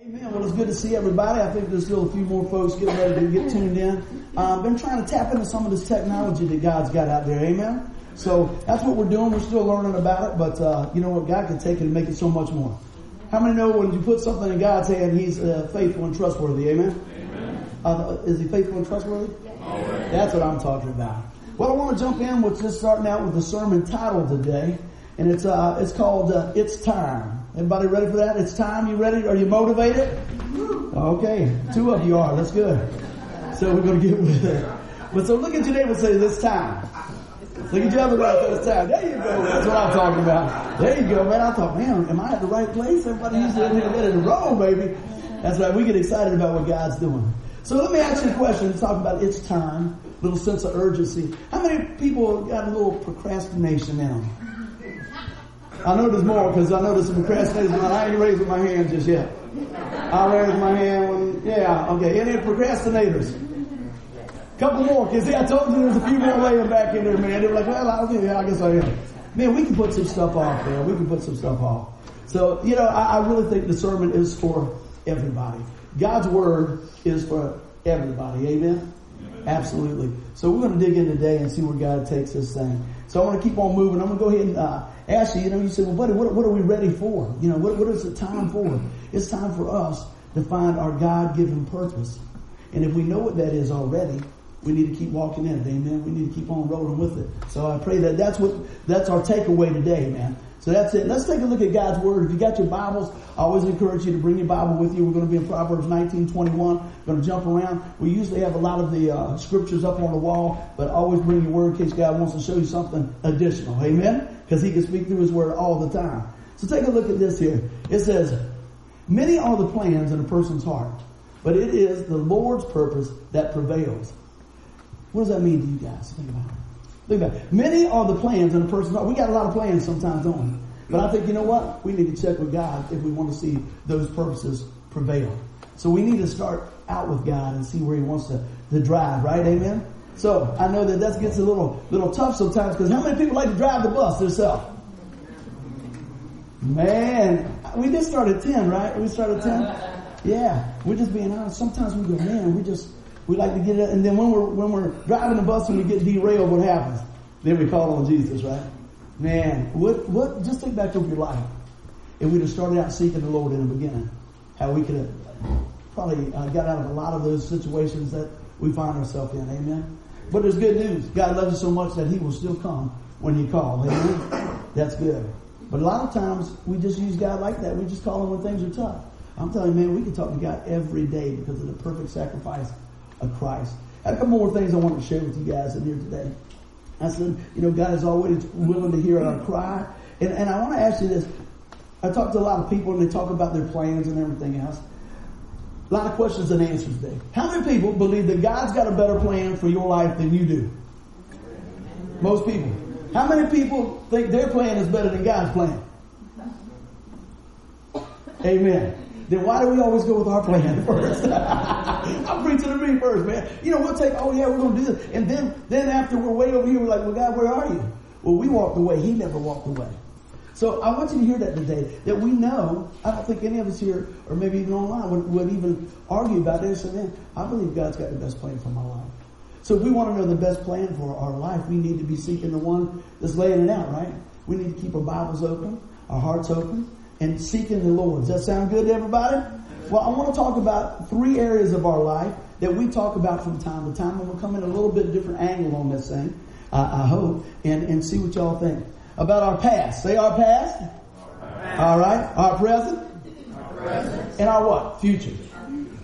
Amen. Well, it's good to see everybody. I think there's still a few more folks getting ready to get tuned in. I've um, been trying to tap into some of this technology that God's got out there. Amen. So that's what we're doing. We're still learning about it, but uh, you know what? God can take it and make it so much more. How many know when you put something in God's hand, He's uh, faithful and trustworthy? Amen. Amen. Uh, is He faithful and trustworthy? Yes. That's what I'm talking about. Well, I want to jump in with just starting out with the sermon title today, and it's uh, it's called uh, "It's Time." Everybody ready for that? It's time. You ready? Are you motivated? Okay, two of you are. That's good. So we're going to get with it. But so look at your neighbor and say, "This time." Look at your other right this time. There you go. That's what I'm talking about. There you go, man. I thought, man, am I at the right place? Everybody usually in here in to roll, baby. That's right. We get excited about what God's doing. So let me ask you a question. Let's talk about it's time. Little sense of urgency. How many people got a little procrastination in them? I know there's more because I know there's some procrastinators. I ain't raising my hand just yet. I'll raise my hand when, yeah, okay. Any procrastinators? Couple more, cause see, I told you there's a few more laying back in there, man. They were like, well, okay, yeah, I guess I am. Man, we can put some stuff off, man. We can put some stuff off. So, you know, I, I really think the sermon is for everybody. God's word is for everybody. Amen? Amen. Absolutely. So we're going to dig in today and see where God takes this thing. So I want to keep on moving. I'm going to go ahead and uh, ask you, you know, you said, well, buddy, what, what are we ready for? You know, what, what is the time for? It's time for us to find our God-given purpose. And if we know what that is already, we need to keep walking in it. Amen. We need to keep on rolling with it. So I pray that that's what, that's our takeaway today, man. So that's it. Let's take a look at God's Word. If you got your Bibles, I always encourage you to bring your Bible with you. We're going to be in Proverbs 19, 21. We're going to jump around. We usually have a lot of the uh, scriptures up on the wall, but always bring your Word in case God wants to show you something additional. Amen? Because He can speak through His Word all the time. So take a look at this here. It says, Many are the plans in a person's heart, but it is the Lord's purpose that prevails. What does that mean to you guys? Think about it. Think about it. Many are the plans in a person's heart. We got a lot of plans sometimes, don't we? But I think, you know what? We need to check with God if we want to see those purposes prevail. So we need to start out with God and see where He wants to, to drive, right? Amen? So I know that that gets a little little tough sometimes because how many people like to drive the bus themselves? Man, we just started 10, right? We started 10? Yeah, we're just being honest. Sometimes we go, man, we just, we like to get it, and then when we're when we're driving the bus and we get derailed, what happens? Then we call on Jesus, right? Man, what what? Just think back over your life. If we'd have started out seeking the Lord in the beginning, how we could have probably uh, got out of a lot of those situations that we find ourselves in. Amen. But there's good news. God loves you so much that He will still come when you call. Amen. That's good. But a lot of times we just use God like that. We just call Him when things are tough. I'm telling you, man, we can talk to God every day because of the perfect sacrifice of Christ. A couple more things I want to share with you guys in here today. I said, you know, God is always willing to hear our cry. And, and I want to ask you this. I talk to a lot of people and they talk about their plans and everything else. A lot of questions and answers today. How many people believe that God's got a better plan for your life than you do? Most people. How many people think their plan is better than God's plan? Amen then why do we always go with our plan first? I'm preaching to me first, man. You know, we'll take, oh yeah, we're to do this. And then, then after we're way over here, we're like, well, God, where are you? Well, we walked away. He never walked away. So I want you to hear that today, that we know, I don't think any of us here, or maybe even online, would, would even argue about this. And then I believe God's got the best plan for my life. So if we want to know the best plan for our life, we need to be seeking the one that's laying it out, right? We need to keep our Bibles open, our hearts open, and seeking the Lord. Does that sound good to everybody? Well, I want to talk about three areas of our life that we talk about from time to time, and we'll come in a little bit different angle on this thing, uh, I hope, and, and see what y'all think. About our past. Say our past. Our past. All right. Our present. Our present. And our what? Future.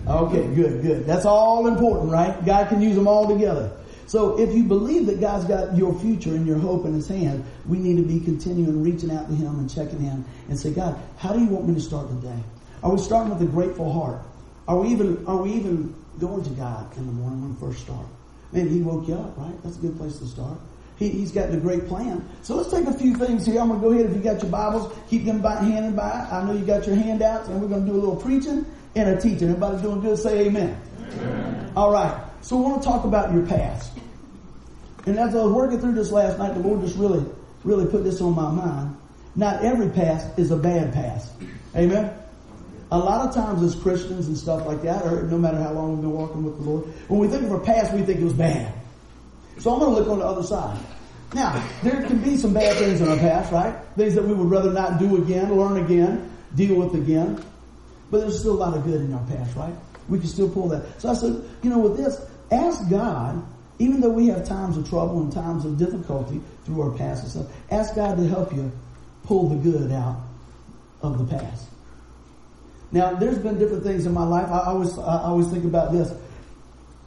Okay, good, good. That's all important, right? God can use them all together. So if you believe that God's got your future and your hope in his hand, we need to be continuing reaching out to him and checking in and say, God, how do you want me to start the day? Are we starting with a grateful heart? Are we even, are we even going to God in the morning when we first start? Man, he woke you up, right? That's a good place to start. He, has got a great plan. So let's take a few things here. I'm going to go ahead. If you got your Bibles, keep them by hand and by. I know you got your handouts, and we're going to do a little preaching and a teaching. Everybody doing good? Say amen. amen. All right. So we want to talk about your past. And as I was working through this last night, the Lord just really, really put this on my mind. Not every past is a bad past. Amen? a lot of times as Christians and stuff like that, or no matter how long we've been walking with the Lord, when we think of our past, we think it was bad. So I'm going to look on the other side. Now, there can be some bad things in our past, right? Things that we would rather not do again, learn again, deal with again. But there's still a lot of good in our past, right? We can still pull that. So I said, you know, with this, ask God, even though we have times of trouble and times of difficulty through our past and stuff, ask God to help you pull the good out of the past. Now, there's been different things in my life. I always, I always think about this.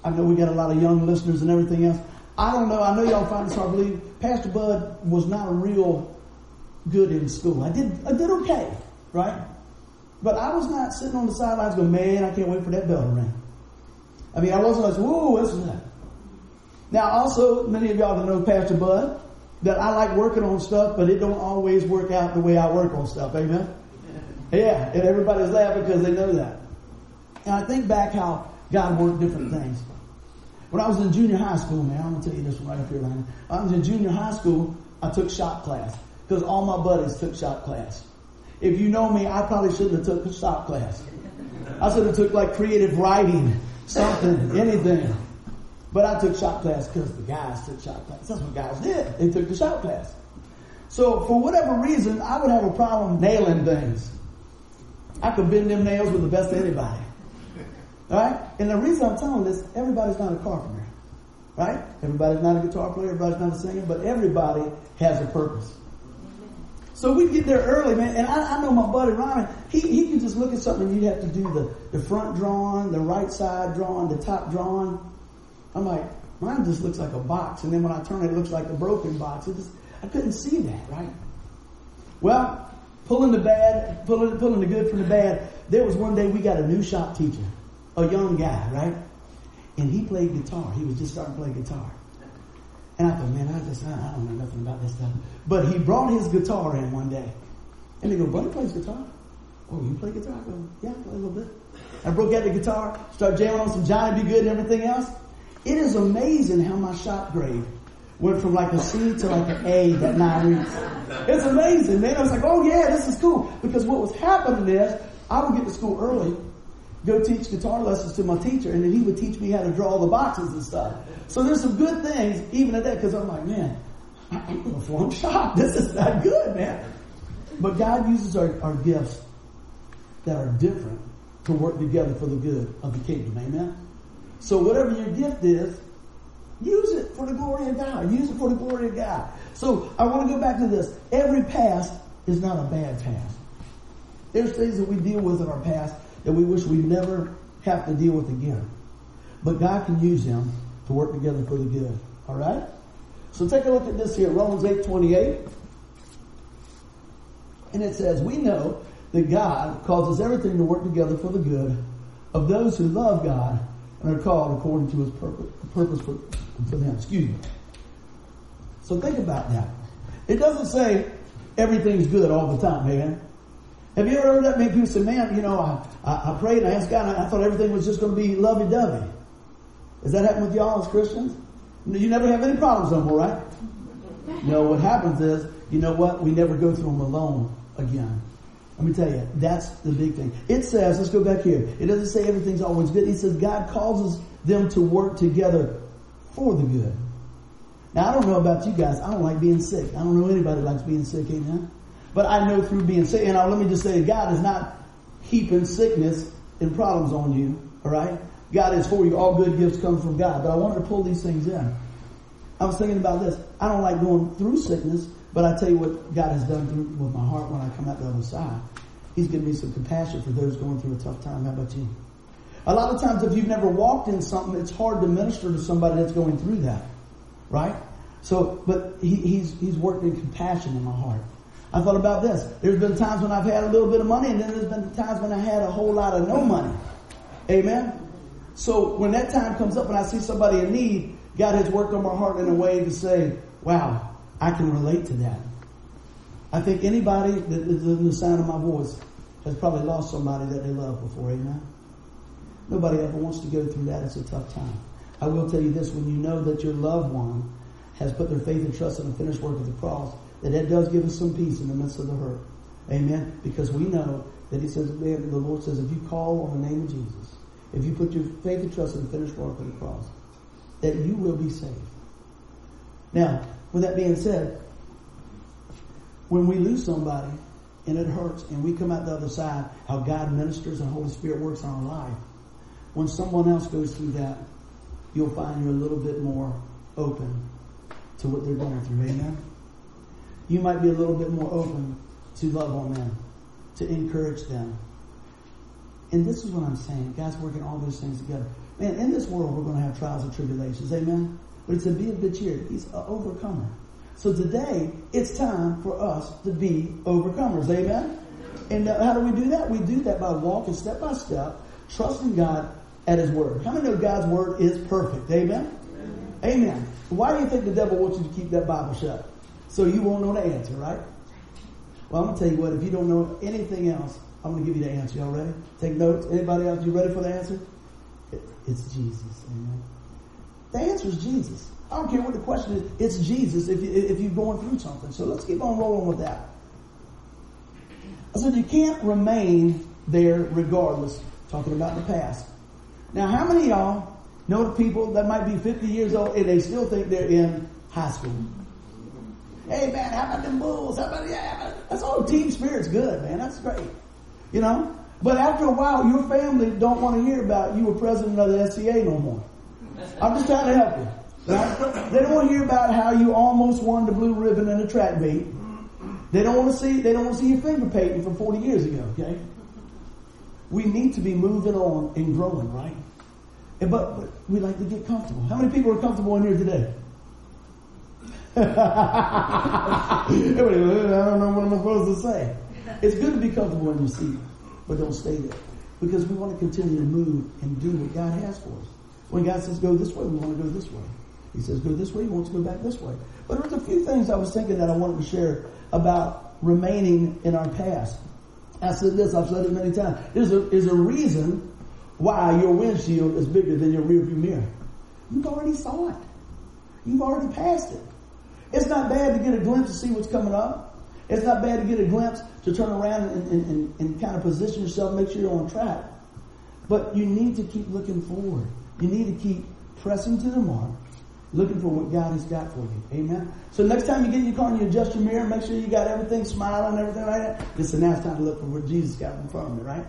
I know we got a lot of young listeners and everything else. I don't know. I know y'all find this hard to believe. Pastor Bud was not a real good in school. I did, I did okay, right? But I was not sitting on the sidelines going, man, I can't wait for that bell to ring. I mean, I wasn't like, whoa, this is that. Now, also, many of y'all know Pastor Bud, that I like working on stuff, but it don't always work out the way I work on stuff. Amen? Yeah, and everybody's laughing because they know that. And I think back how God worked different things. When I was in junior high school, man, I'm gonna tell you this one right up here, Lana. I was in junior high school. I took shop class because all my buddies took shop class. If you know me, I probably shouldn't have took shop class. I should have took like creative writing, something, anything. But I took shop class because the guys took shop class. That's what guys did. They took the shop class. So for whatever reason, I would have a problem nailing things. I could bend them nails with the best of anybody. Right? And the reason I'm telling this, everybody's not a carpenter. Right? Everybody's not a guitar player, everybody's not a singer, but everybody has a purpose. So we get there early, man, and I, I know my buddy Ryan, he, he can just look at something and you'd have to do the, the front drawing, the right side drawing, the top drawing. I'm like, mine just looks like a box, and then when I turn it, it looks like a broken box. It just, I couldn't see that, right? Well, pulling the bad, pulling, pulling the good from the bad, there was one day we got a new shop teacher a young guy, right? And he played guitar. He was just starting to play guitar. And I thought, man, I just, I don't know nothing about this stuff. But he brought his guitar in one day. And they go, buddy plays guitar. Oh, you play guitar? I go, yeah, I play a little bit. I broke out the guitar, started jamming on some Johnny B. Goode and everything else. It is amazing how my shop grade went from like a C to like an A that nine weeks. It's amazing, man. I was like, oh yeah, this is cool. Because what was happening is, I would get to school early go teach guitar lessons to my teacher, and then he would teach me how to draw the boxes and stuff. So there's some good things even at that, because I'm like, man, I'm shop. This is not good, man. But God uses our, our gifts that are different to work together for the good of the kingdom. Amen. So whatever your gift is, use it for the glory of God. Use it for the glory of God. So I want to go back to this. Every past is not a bad past. There's things that we deal with in our past that we wish we never have to deal with again. But God can use them to work together for the good. All right? So take a look at this here, Romans 8 28. And it says, We know that God causes everything to work together for the good of those who love God and are called according to his purpose, purpose for, for them. Excuse me. So think about that. It doesn't say everything's good all the time, man. Have you ever heard that? Many people say, man, you know, I, I, I prayed and I asked God and I thought everything was just going to be lovey-dovey. Has that happened with y'all as Christians? You never have any problems no more, right? No, what happens is, you know what? We never go through them alone again. Let me tell you, that's the big thing. It says, let's go back here. It doesn't say everything's always good. It says God causes them to work together for the good. Now, I don't know about you guys. I don't like being sick. I don't know anybody likes being sick, amen? But I know through being sick, and let me just say, God is not heaping sickness and problems on you, alright? God is for you. All good gifts come from God. But I wanted to pull these things in. I was thinking about this. I don't like going through sickness, but I tell you what God has done through, with my heart when I come out the other side. He's given me some compassion for those going through a tough time. How about you? A lot of times if you've never walked in something, it's hard to minister to somebody that's going through that. Right? So, but he, he's, he's in compassion in my heart. I thought about this. There's been times when I've had a little bit of money and then there's been times when I had a whole lot of no money. Amen? So when that time comes up and I see somebody in need, God has worked on my heart in a way to say, wow, I can relate to that. I think anybody that is in the sound of my voice has probably lost somebody that they love before. Amen? Nobody ever wants to go through that. It's a tough time. I will tell you this, when you know that your loved one has put their faith and trust in the finished work of the cross, that it does give us some peace in the midst of the hurt. Amen. Because we know that he says, man, the Lord says, if you call on the name of Jesus, if you put your faith and trust in the finished work of the cross, that you will be saved. Now, with that being said, when we lose somebody and it hurts and we come out the other side, how God ministers and Holy Spirit works in our life, when someone else goes through that, you'll find you're a little bit more open to what they're going through. Amen? You might be a little bit more open to love on them, to encourage them. And this is what I'm saying. God's working all those things together. Man, in this world, we're going to have trials and tribulations. Amen? But it's a be of good cheer. He's an overcomer. So today, it's time for us to be overcomers. Amen? And uh, how do we do that? We do that by walking step by step, trusting God at His Word. How many know God's Word is perfect? Amen? Amen. Amen. Why do you think the devil wants you to keep that Bible shut? So you won't know the answer, right? Well, I'm going to tell you what, if you don't know anything else, I'm going to give you the answer. Y'all ready? Take notes. Anybody else, you ready for the answer? It's Jesus. Amen. The answer is Jesus. I don't care what the question is. It's Jesus if, you, if you're going through something. So let's keep on rolling with that. I said you can't remain there regardless. Talking about the past. Now, how many y'all know the people that might be 50 years old and they still think they're in high school? Hey man, how about them Bulls? How about yeah? That's all team spirit's good, man. That's great. You know? But after a while, your family don't want to hear about you were president of the SCA no more. I'm just trying to help you. Right? They don't want to hear about how you almost won the blue ribbon in a track meet. They don't want to see. They don't want to see your finger painting from 40 years ago. Okay. We need to be moving on and growing, right? And, but, but we like to get comfortable. How many people are comfortable in here today? I don't know what I'm supposed to say. It's good to be comfortable in your seat, but don't stay there. Because we want to continue to move and do what God has for us. When God says go this way, we want to go this way. He says go this way, he wants to go back this way. But there's a few things I was thinking that I wanted to share about remaining in our past. I said this, I've said it many times. There's a, there's a reason why your windshield is bigger than your rearview mirror. You've already saw it. You've already passed it. It's not bad to get a glimpse to see what's coming up. It's not bad to get a glimpse to turn around and, and, and, and kind of position yourself, make sure you're on track. But you need to keep looking forward. You need to keep pressing to the mark, looking for what God has got for you. Amen. So next time you get in your car and you adjust your mirror, make sure you got everything smiling and everything like that. Listen, now time to look for what Jesus got in front of me, right?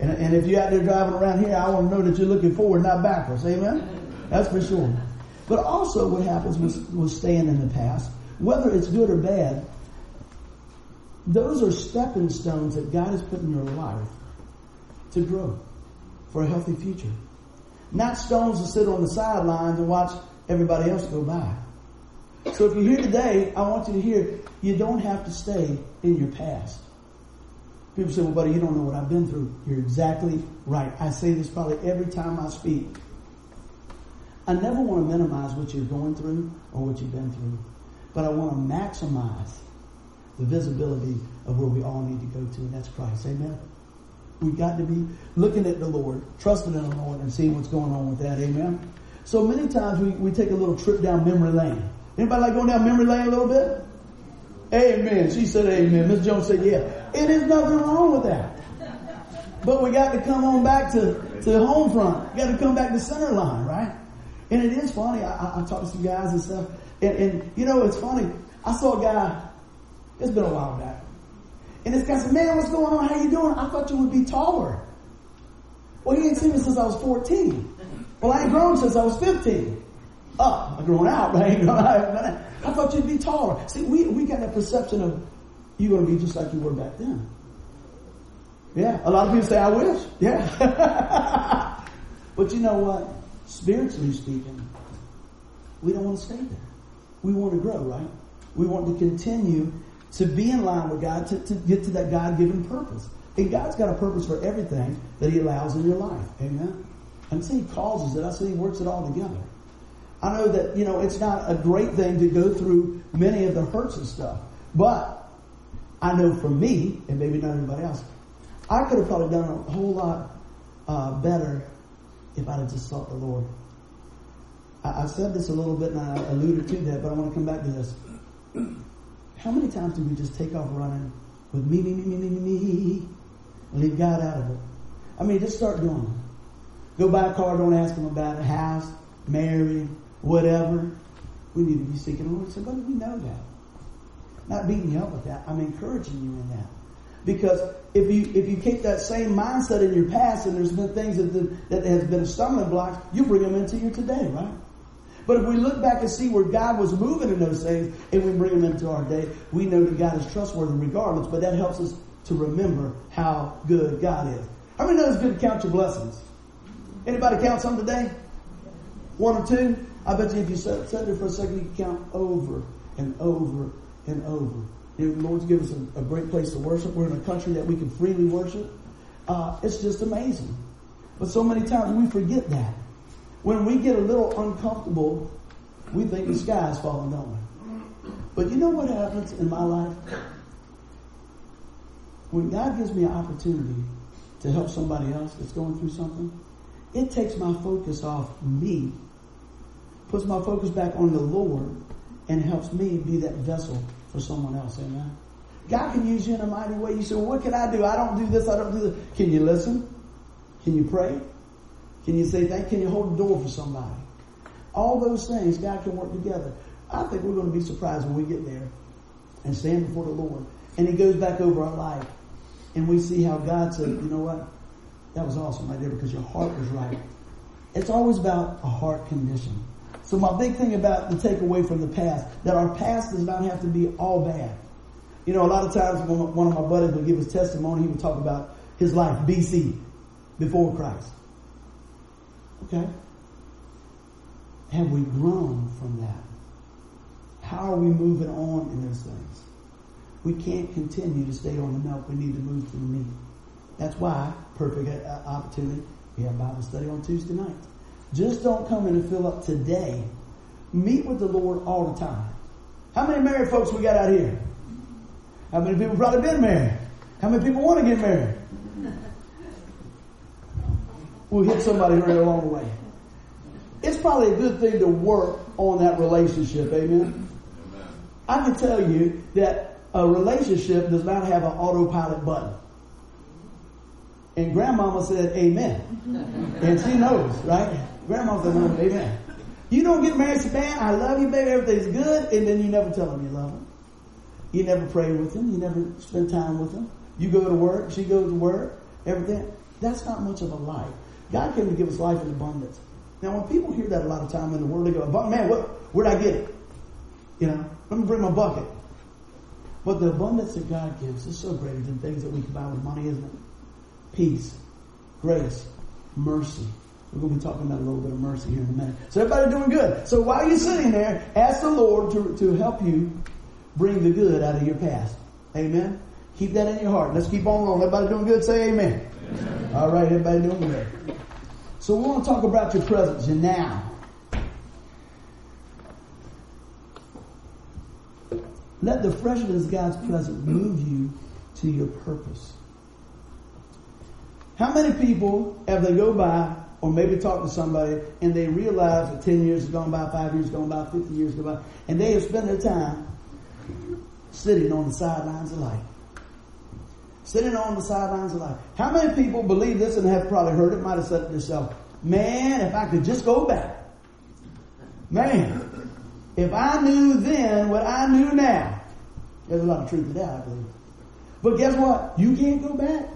And, and if you're out there driving around here, I want to know that you're looking forward, not backwards. Amen? That's for sure. But also what happens with, with staying in the past, whether it's good or bad, those are stepping stones that God has put in your life to grow for a healthy future. Not stones to sit on the sidelines and watch everybody else go by. So if you're here today, I want you to hear you don't have to stay in your past. People say, well, buddy, you don't know what I've been through. You're exactly right. I say this probably every time I speak. I never want to minimize what you're going through or what you've been through, but I want to maximize the visibility of where we all need to go to, and that's Christ. Amen. We've got to be looking at the Lord, trusting in the Lord, and seeing what's going on with that. Amen. So many times we, we take a little trip down memory lane. Anybody like going down memory lane a little bit? Amen. She said amen. Miss Jones said yeah. It is nothing wrong with that. But we got to come on back to, to the home front. We got to come back to center line, right? And it is funny. I, I, I talk to some guys and stuff. And, and, you know, it's funny. I saw a guy, it's been a while back. And this guy said, man, what's going on? How you doing? I thought you would be taller. Well, he ain't seen me since I was 14. Well, I ain't grown since I was 15. Up. I'm grown out, but I ain't grown out. I thought you'd be taller. See, we, we got that perception of you're going to be just like you were back then. Yeah. A lot of people say, I wish. Yeah. but you know what? Spiritually speaking, we don't want to stay there. We want to grow, right? We want to continue to be in line with God, to, to get to that God given purpose. And God's got a purpose for everything that He allows in your life. Amen. See, He causes it. I see He works it all together. I know that, you know, it's not a great thing to go through many of the hurts and stuff. But I know for me, and maybe not everybody else, I could have probably done a whole lot uh, better if I'd have just sought the Lord. I, have said this a little bit and I alluded to that, but I want to come back to this. How many times do we just take off running with me, me, me, me, me, me? Leave God out of it. I mean, just start doing it. Go buy a car, don't ask him about it. House, marry, whatever. We need to be seeking the Lord. Say, but we know that. Not beating you up with that. I'm encouraging you in that. Because if you if you keep that same mindset in your past and there's been things that, that has been a stumbling block, you bring them into your today, right? But if we look back and see where God was moving in those things and we bring them into our day, we know that God is trustworthy regardless, but that helps us to remember how good God is. How many know it's good to count your blessings? Anybody count some today? One or two? I bet you if you sit there for a second, you can count over and over and over. The Lord's given us a, a, great place to worship. We're in a country that we can freely worship. Uh, it's just amazing. But so many times we forget that. When we get a little uncomfortable, we think the sky's falling down. But you know what happens in my life? When God gives me an opportunity to help somebody else that's going through something, it takes my focus off me, puts my focus back on the Lord, and helps me be that vessel for someone else. Amen. God can use you in a mighty way. You say, well, what can I do? I don't do this. I don't do this. Can you listen? Can you pray? Can you say that? Can you hold the door for somebody? All those things, God can work together. I think we're going to be surprised when we get there and stand before the Lord. And He goes back over our life. And we see how God said, you know what? That was awesome right there because your heart was right. It's always about a heart condition. So my big thing about the takeaway from the past, that our past does not have to be all bad. You know, a lot of times one of my buddies would give his testimony, he would talk about his life, BC, before Christ. Okay? Have we grown from that? How are we moving on in those things? We can't continue to stay on the milk. We need to move to the meat. That's why, perfect uh, opportunity, we have Bible study on Tuesday night. Just don't come in and fill up today. Meet with the Lord all the time. How many married folks we got out here? How many people probably been married? How many people want to get married? We'll hit somebody right along the way. It's probably a good thing to work on that relationship. Amen. I can tell you that a relationship does not have an autopilot button. And grandmama said amen. and she knows, right? Grandma said amen. You don't get married to man, I love you, baby, everything's good, and then you never tell him you love him. You never pray with him, you never spend time with him. You go to work, she goes to work, everything. That's not much of a life. God came to give us life in abundance. Now, when people hear that a lot of time in the world, they go, man, what, where'd I get it? You know, let me bring my bucket. But the abundance that God gives is so greater than things that we can buy with money, isn't it? Peace, grace, mercy. We're going to be talking about a little bit of mercy here in a minute. So everybody doing good. So while you're sitting there, ask the Lord to, to help you bring the good out of your past. Amen. Keep that in your heart. Let's keep on rolling. Everybody doing good? Say amen. amen. All right, everybody doing good. So we want to talk about your presence, your now. Let the freshness of God's presence move you to your purpose. How many people, as they go by, or maybe talk to somebody, and they realize that 10 years has gone by, 5 years has gone by, 50 years has gone by, and they have spent their time sitting on the sidelines of life. Sitting on the sidelines of life. How many people believe this and have probably heard it, might have said to themselves, man, if I could just go back. Man, if I knew then what I knew now. There's a lot of truth to that, I believe. But guess what? You can't go back.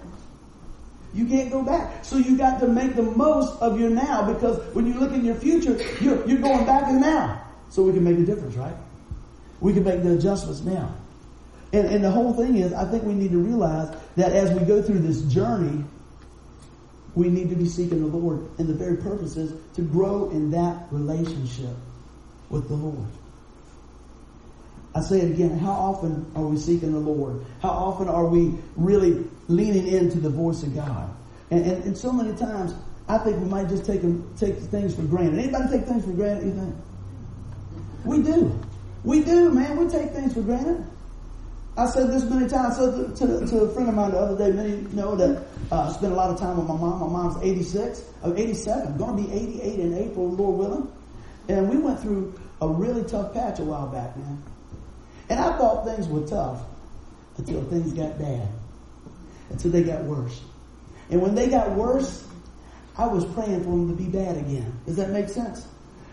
You can't go back. So you got to make the most of your now because when you look in your future, you're, you're going back in now. So we can make a difference, right? We can make the adjustments now. And, and the whole thing is, I think we need to realize that as we go through this journey, we need to be seeking the Lord. And the very purpose is to grow in that relationship with the Lord. I say it again, how often are we seeking the Lord? How often are we really leaning into the voice of God? And, and, and so many times, I think we might just take, um, take things for granted. Anybody take things for granted, you think? We do. We do, man. We take things for granted. I said this many times. I said to, to, to, a friend of mine the other day, many know that uh, I spent a lot of time with my mom. My mom's 86, I'm 87, going to be 88 in April, Lord willing. And we went through a really tough patch a while back, man. And I thought things were tough until things got bad. until they got worse. And when they got worse, I was praying for them to be bad again. Does that make sense?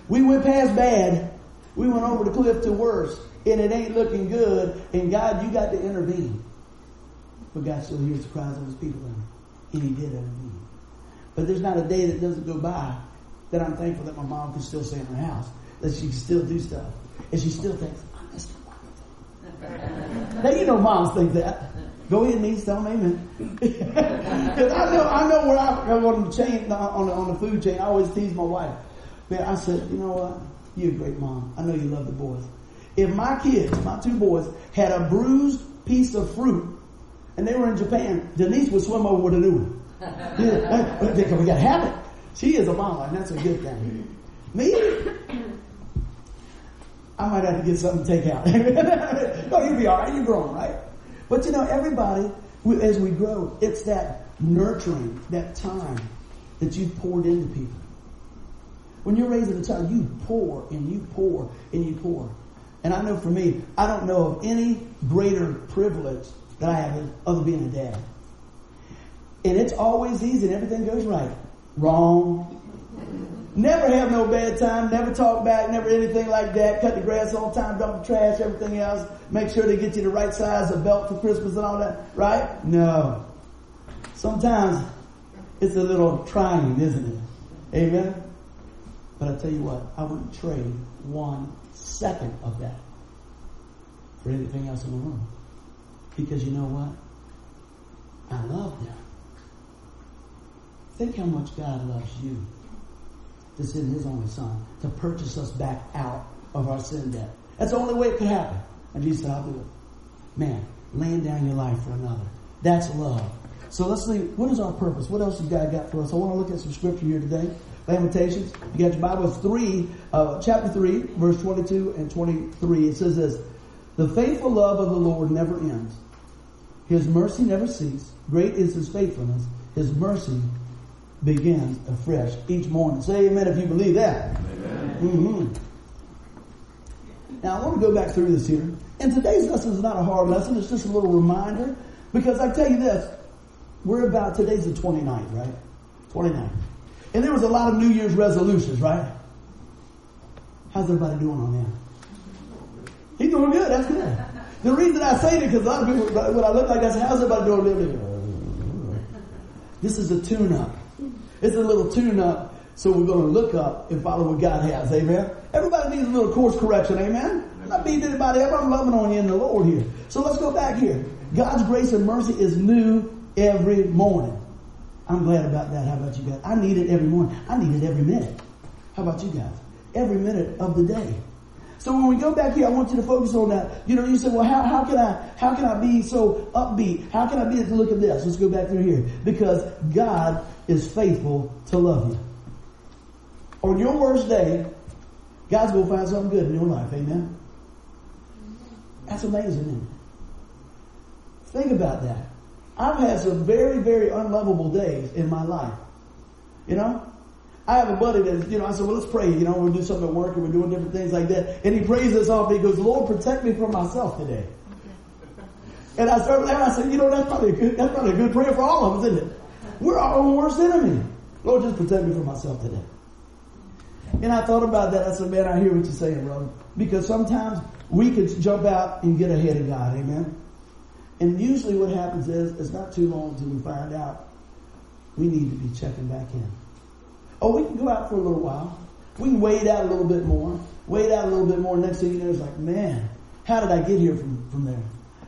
We went past bad. We went over the cliff to worse. And it ain't looking good. And God, you got to intervene. But God still hears the cries of his people. And he did intervene. But there's not a day that doesn't go by that I'm thankful that my mom can still stay in her house. That she can still do stuff. And she still thinks, I'm Mr. Wonderful. now you know moms think that. Go ahead, niece, tell them amen. Because I know, I know where I go on the chain, on the, on the food chain. I always tease my wife. Man, I said, you know what? You're a great mom. I know you love the boys. If my kids, my two boys, had a bruised piece of fruit and they were in Japan, Denise would swim over with a new one. Yeah, we got to have it. She is a mama, and that's a good thing. Me, I might have to get something to take out. oh, you'll be all right. You're grown, right? But you know, everybody, as we grow, it's that nurturing, that time that you've poured into people. When you're raising a child, you pour and you pour and you pour. And I know for me, I don't know of any greater privilege that I have other being a dad. And it's always easy and everything goes right. Wrong. Never have no bad time, never talk back, never anything like that. Cut the grass on time, dump the trash, everything else. Make sure they get you the right size of belt for Christmas and all that, right? No. Sometimes it's a little trying, isn't it? Amen? But I tell you what, I wouldn't trade one second of that for anything else in the world. Because you know what? I love them. Think how much God loves you to send His only Son to purchase us back out of our sin debt. That's the only way it could happen. And Jesus said, I'll do it. Man, laying down your life for another. That's love. So let's see, what is our purpose? What else you God got for us? I want to look at some scripture here today. Lamentations. You got your Bible, 3, uh, chapter 3, verse 22 and 23. It says this, The faithful love of the Lord never ends. His mercy never ceases. Great is his faithfulness. His mercy begins afresh each morning. Say amen if you believe that. Mm-hmm. Now I want to go back through this here. And today's lesson is not a hard lesson. It's just a little reminder. Because I tell you this, we're about, today's the 29th, right? 29th. And there was a lot of New Year's resolutions, right? How's everybody doing on that? He's doing good. That's good. The reason I say that because a lot of people, when I look like I say, how's everybody doing? Living? Oh, this is a tune-up. It's a little tune-up, so we're going to look up and follow what God has. Amen. Everybody needs a little course correction. Amen. I'm not beating anybody up. I'm loving on you in the Lord here. So let's go back here. God's grace and mercy is new every morning. I'm glad about that. How about you guys? I need it every morning. I need it every minute. How about you guys? Every minute of the day. So when we go back here, I want you to focus on that. You know, you say, well, how, how can I, how can I be so upbeat? How can I be, look at this. Let's go back through here. Because God is faithful to love you. On your worst day, God's going to find something good in your life. Amen. That's amazing. Think about that. I've had some very, very unlovable days in my life. You know? I have a buddy that, you know, I said, well, let's pray. You know, we'll do something at work and we're doing different things like that. And he prays this off. He goes, Lord, protect me from myself today. And I started laughing. I said, you know, that's probably a good, that's probably a good prayer for all of us, isn't it? We're our own worst enemy. Lord, just protect me from myself today. And I thought about that. I said, man, I hear what you're saying, brother. Because sometimes we can jump out and get ahead of God. Amen. And usually what happens is, it's not too long until we find out we need to be checking back in. Oh, we can go out for a little while. We can wait out a little bit more. Wait out a little bit more. Next thing you know, it's like, man, how did I get here from, from there?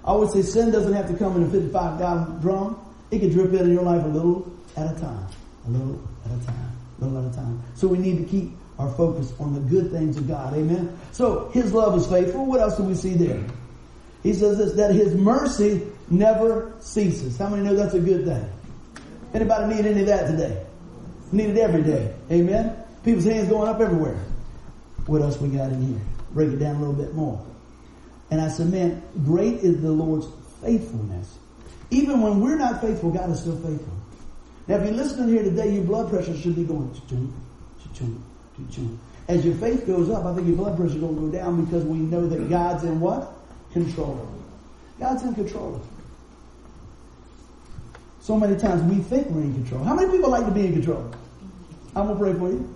I always say sin doesn't have to come in a 55 gallon drum. It can drip in your life a little at a time. A little at a time. A little at a time. So we need to keep our focus on the good things of God. Amen. So His love is faithful. What else do we see there? He says this, that His mercy never ceases. How many know that's a good thing? Anybody need any of that today? Need it every day. Amen. People's hands going up everywhere. What else we got in here? Break it down a little bit more. And I said, man, great is the Lord's faithfulness. Even when we're not faithful, God is still faithful. Now, if you're listening here today, your blood pressure should be going cha-chung, cha-chung. As your faith goes up, I think your blood pressure is going to go down because we know that God's in what? Control. God's in control. so many times we think we're in control. How many people like to be in control? I'm gonna pray for you.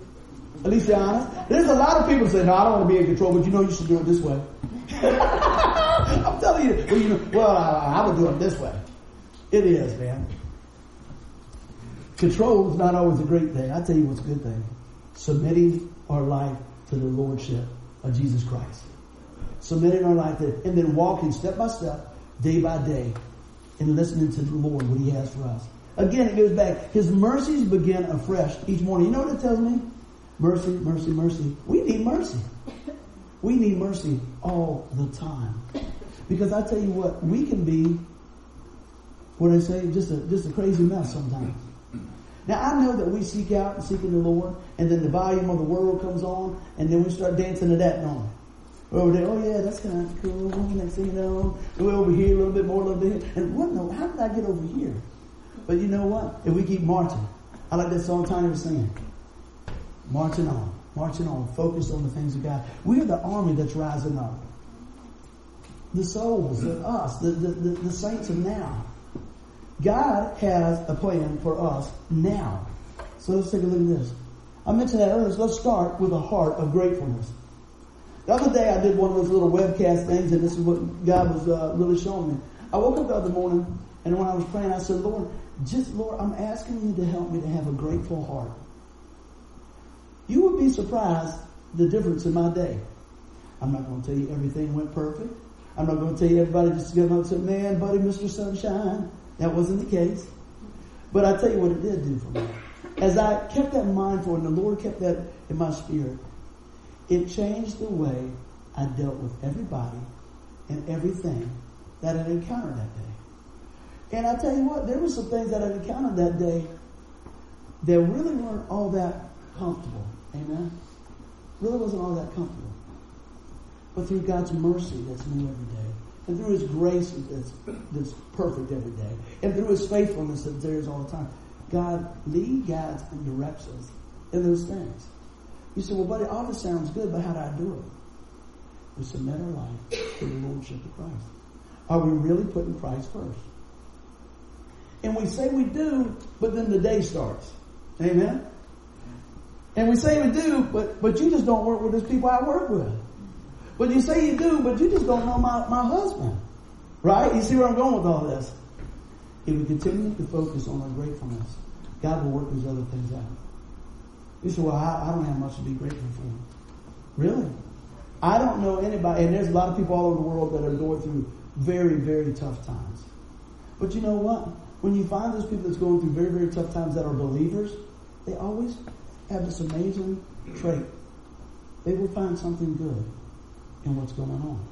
At least honest. There's a lot of people say, "No, I don't want to be in control," but you know you should do it this way. I'm telling you. Well, you know, well, I, I would do it this way. It is, man. Control is not always a great thing. I tell you what's a good thing: submitting our life to the lordship of Jesus Christ. Submitting our life to, and then walking step by step, day by day, and listening to the Lord what He has for us. Again, it goes back. His mercies begin afresh each morning. You know what it tells me? Mercy, mercy, mercy. We need mercy. We need mercy all the time. Because I tell you what, we can be, what I say, just a, just a crazy mess sometimes. Now I know that we seek out and seeking the Lord, and then the volume of the world comes on, and then we start dancing to that on. Oh, over there, oh yeah, that's kind of cool. Next thing you know, we're over here a little bit more, a little bit here. And what no, how did I get over here? But you know what? If we keep marching, I like that song Tiny was singing. Marching on, marching on, focused on the things of God. We are the army that's rising up. The souls, the us, the, the, the, the saints of now. God has a plan for us now. So let's take a look at this. I mentioned that earlier. So let's start with a heart of gratefulness. The other day I did one of those little webcast things, and this is what God was uh, really showing me. I woke up the other morning, and when I was praying, I said, Lord, just Lord, I'm asking you to help me to have a grateful heart. You would be surprised the difference in my day. I'm not going to tell you everything went perfect. I'm not going to tell you everybody just get up and say, man, buddy, Mr. Sunshine. That wasn't the case. But I tell you what it did do for me. As I kept that in mind for and the Lord kept that in my spirit, it changed the way I dealt with everybody and everything that I encountered that day. And I tell you what, there were some things that I encountered that day that really weren't all that comfortable. Amen? Really wasn't all that comfortable. But through God's mercy that's new every day, and through His grace that's, that's perfect every day, and through His faithfulness that's there all the time, God lead, guides, and directs us in those things. You say, well, buddy, all this sounds good, but how do I do it? We submit our life to the Lordship of Christ. Are we really putting Christ first? And we say we do, but then the day starts. Amen? And we say we do, but, but you just don't work with those people I work with. But you say you do, but you just don't know my, my husband. Right? You see where I'm going with all this? If we continue to focus on our gratefulness, God will work these other things out. You say, well, I, I don't have much to be grateful for. Really? I don't know anybody, and there's a lot of people all over the world that are going through very, very tough times. But you know what? When you find those people that's going through very, very tough times that are believers, they always have this amazing trait. They will find something good in what's going on.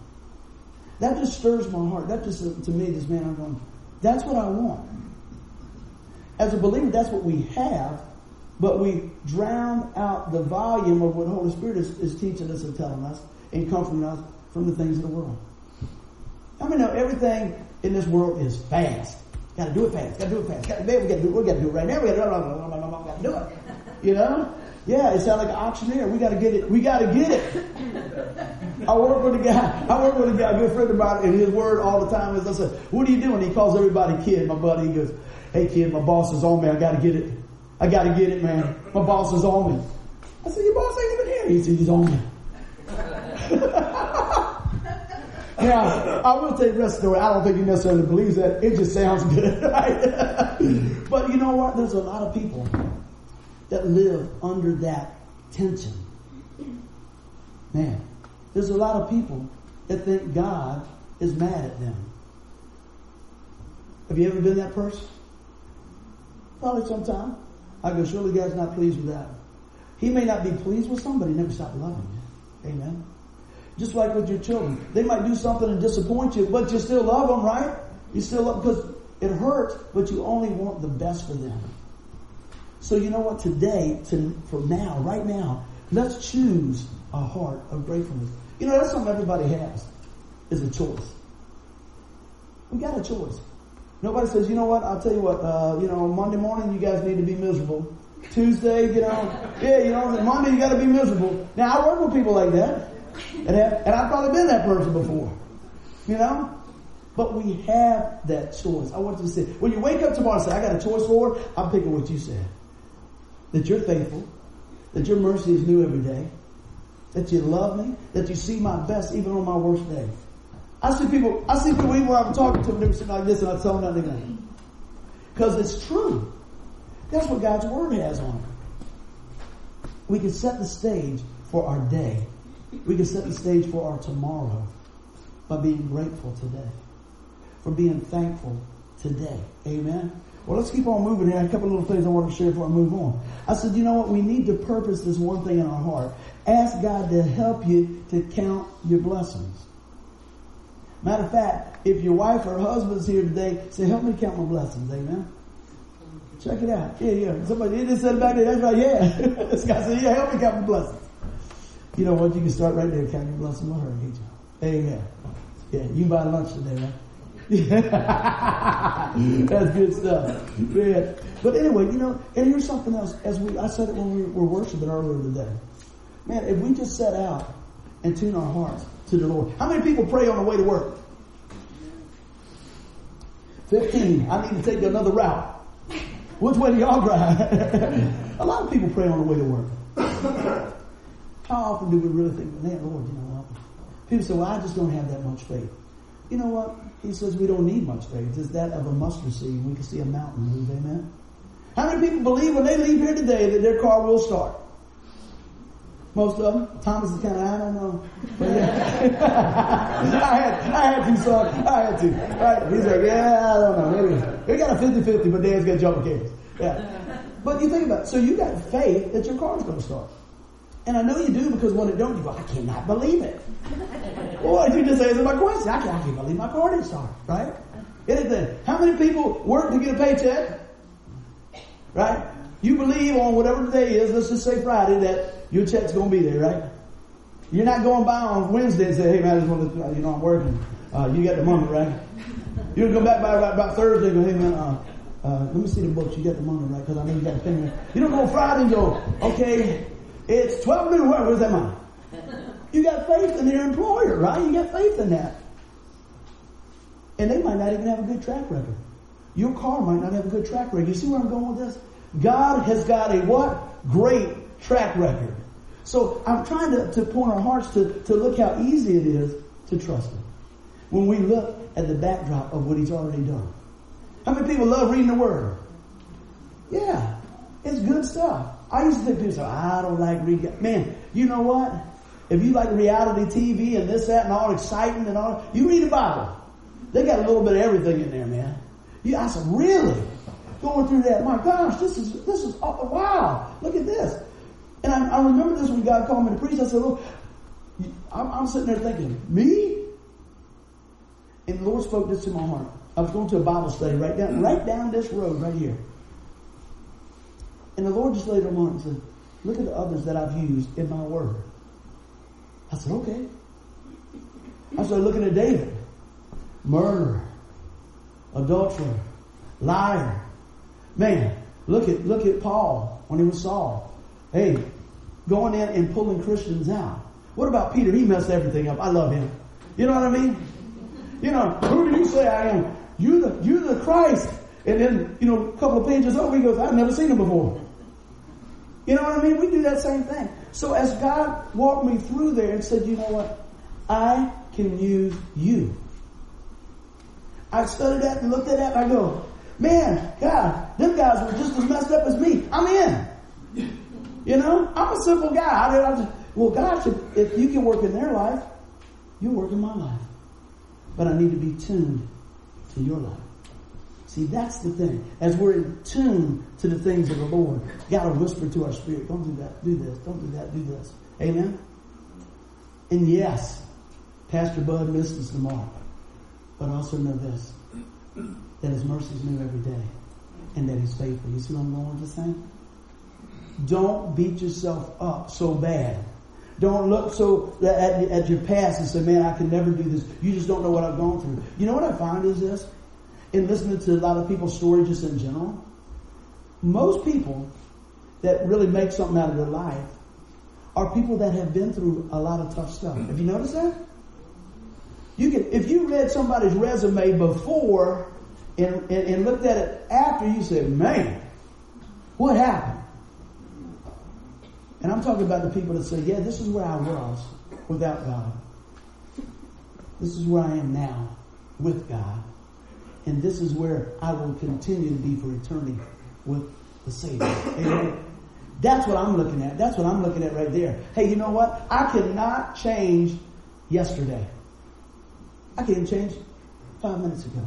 That just stirs my heart. That just, to me, this man, I'm going, that's what I want. As a believer, that's what we have, but we drown out the volume of what the Holy Spirit is, is teaching us and telling us and comforting us from the things of the world. I mean, know everything in this world is fast. Got to do it fast. Got to do it fast. Got to, we got to do it. We got to do it right now. We got to do it. You know? Yeah, it sounds like an auctioneer. We got to get it. We got to get it. I work with a guy. I work with a guy, a good friend of mine, and his word all the time is, I said, "What are you doing?" He calls everybody kid. My buddy, he goes, "Hey kid, my boss is on me. I got to get it. I got to get it, man. My boss is on me." I said, "Your boss ain't even here." He said, "He's on me." Now, I will tell you the rest of the story. I don't think he necessarily believes that. It just sounds good, right? but you know what? There's a lot of people that live under that tension. Man, there's a lot of people that think God is mad at them. Have you ever been that person? Probably sometime. I go, surely God's not pleased with that. He may not be pleased with somebody, never stop loving you. Amen. Just like with your children. They might do something and disappoint you, but you still love them, right? You still love because it hurts, but you only want the best for them. So you know what? Today, to, for now, right now, let's choose a heart of gratefulness. You know, that's something everybody has, is a choice. We got a choice. Nobody says, you know what, I'll tell you what, uh, you know, Monday morning you guys need to be miserable. Tuesday, you know, yeah, you know, Monday you gotta be miserable. Now I work with people like that. And, have, and I've probably been that person before. You know? But we have that choice. I want you to say, when you wake up tomorrow and say, I got a choice, Lord, I'm picking what you said. That you're faithful, that your mercy is new every day, that you love me, that you see my best even on my worst day. I see people, I see people even when I'm talking to them, they're sitting like this and I tell them nothing. Because it's true. That's what God's Word has on it. We can set the stage for our day. We can set the stage for our tomorrow by being grateful today. For being thankful today. Amen. Well, let's keep on moving here. A couple little things I want to share before I move on. I said, you know what? We need to purpose this one thing in our heart. Ask God to help you to count your blessings. Matter of fact, if your wife or husband's here today, say, help me count my blessings. Amen. Check it out. Yeah, yeah. Somebody just said back there. That's right. Yeah. this guy said, yeah, help me count my blessings. You know what? You can start right there counting your blessings with her, can't you? Amen. Yeah, you buy lunch today, right? That's good stuff. Man. But anyway, you know, and here's something else. As we, I said it when we were worshiping earlier today. Man, if we just set out and tune our hearts to the Lord. How many people pray on the way to work? 15. I need to take another route. Which way do y'all drive? a lot of people pray on the way to work. How often do we really think, man, Lord, you know what? People say, well, I just don't have that much faith. You know what? He says we don't need much faith. It's that of a mustard seed. We can see a mountain move. Amen. How many people believe when they leave here today that their car will start? Most of them. Thomas is kind of, I don't know. Yeah. I had, I had to, son. I had to. Right? He's like, yeah, I don't know. Maybe. We got a 50-50, but Dad's got jumper cables. Yeah. But you think about it. So you got faith that your car's going to start. And I know you do because when it don't, you go, I cannot believe it. Well, you just answer my question. I can't, I can't believe my car didn't start, right? Anything. How many people work to get a paycheck? Right? You believe on whatever the day is, let's just say Friday, that your check's gonna be there, right? You're not going by on Wednesday and say, hey man, I just want to, you know, I'm working. Uh, you got the money, right? You don't come back by about, about Thursday and go, hey man, uh, uh, let me see the books. You got the money, right? Because I know you got the thing. You don't go Friday and go, okay, it's 12 noon. Where, where's that money? You got faith in your employer, right? You got faith in that. And they might not even have a good track record. Your car might not have a good track record. You see where I'm going with this? God has got a what? Great track record. So I'm trying to, to point our hearts to, to look how easy it is to trust Him. When we look at the backdrop of what He's already done. How many people love reading the Word? Yeah, it's good stuff. I used to think people say, I don't like reading. Man, you know what? If you like reality TV and this, that, and all exciting and all, you read the Bible. They got a little bit of everything in there, man. You, I said, really? Going through that, my gosh, this is, this is, oh, wow, look at this. And I, I, remember this when God called me to preach. I said, look, I'm, I'm sitting there thinking, me? And the Lord spoke this to my heart. I was going to a Bible study right down, right down this road right here. And the Lord just laid on my heart and said, look at the others that I've used in my word. I said, okay. I started looking at David. Murderer, adulterer, liar. Man, look at look at Paul when he was Saul. Hey, going in and pulling Christians out. What about Peter? He messed everything up. I love him. You know what I mean? You know, who do you say I am? You the you the Christ. And then, you know, a couple of pages over, he goes, I've never seen him before. You know what I mean? We do that same thing. So as God walked me through there and said, you know what? I can use you. I studied that and looked at that and I go, man, God, them guys were just as messed up as me. I'm in. You know, I'm a simple guy. I, I just, well, God, if you can work in their life, you work in my life. But I need to be tuned to your life. See, that's the thing. As we're in tune to the things of the Lord, God to whisper to our spirit, don't do that, do this, don't do that, do this. Amen? And yes, Pastor Bud misses us tomorrow. But also know this, that his mercy is new every day. And that he's faithful. You see what I'm going to say? Don't beat yourself up so bad. Don't look so at, at your past and say, man, I can never do this. You just don't know what I've gone through. You know what I find is this? in listening to a lot of people's stories just in general, most people that really make something out of their life are people that have been through a lot of tough stuff. Have you noticed that? You can, if you read somebody's resume before and, and, and looked at it after, you said, man, what happened? And I'm talking about the people that say, yeah, this is where I was without God. This is where I am now with God. And this is where I will continue to be for eternity with the Savior. Amen. That's what I'm looking at. That's what I'm looking at right there. Hey, you know what? I cannot change yesterday. I can't change five minutes ago.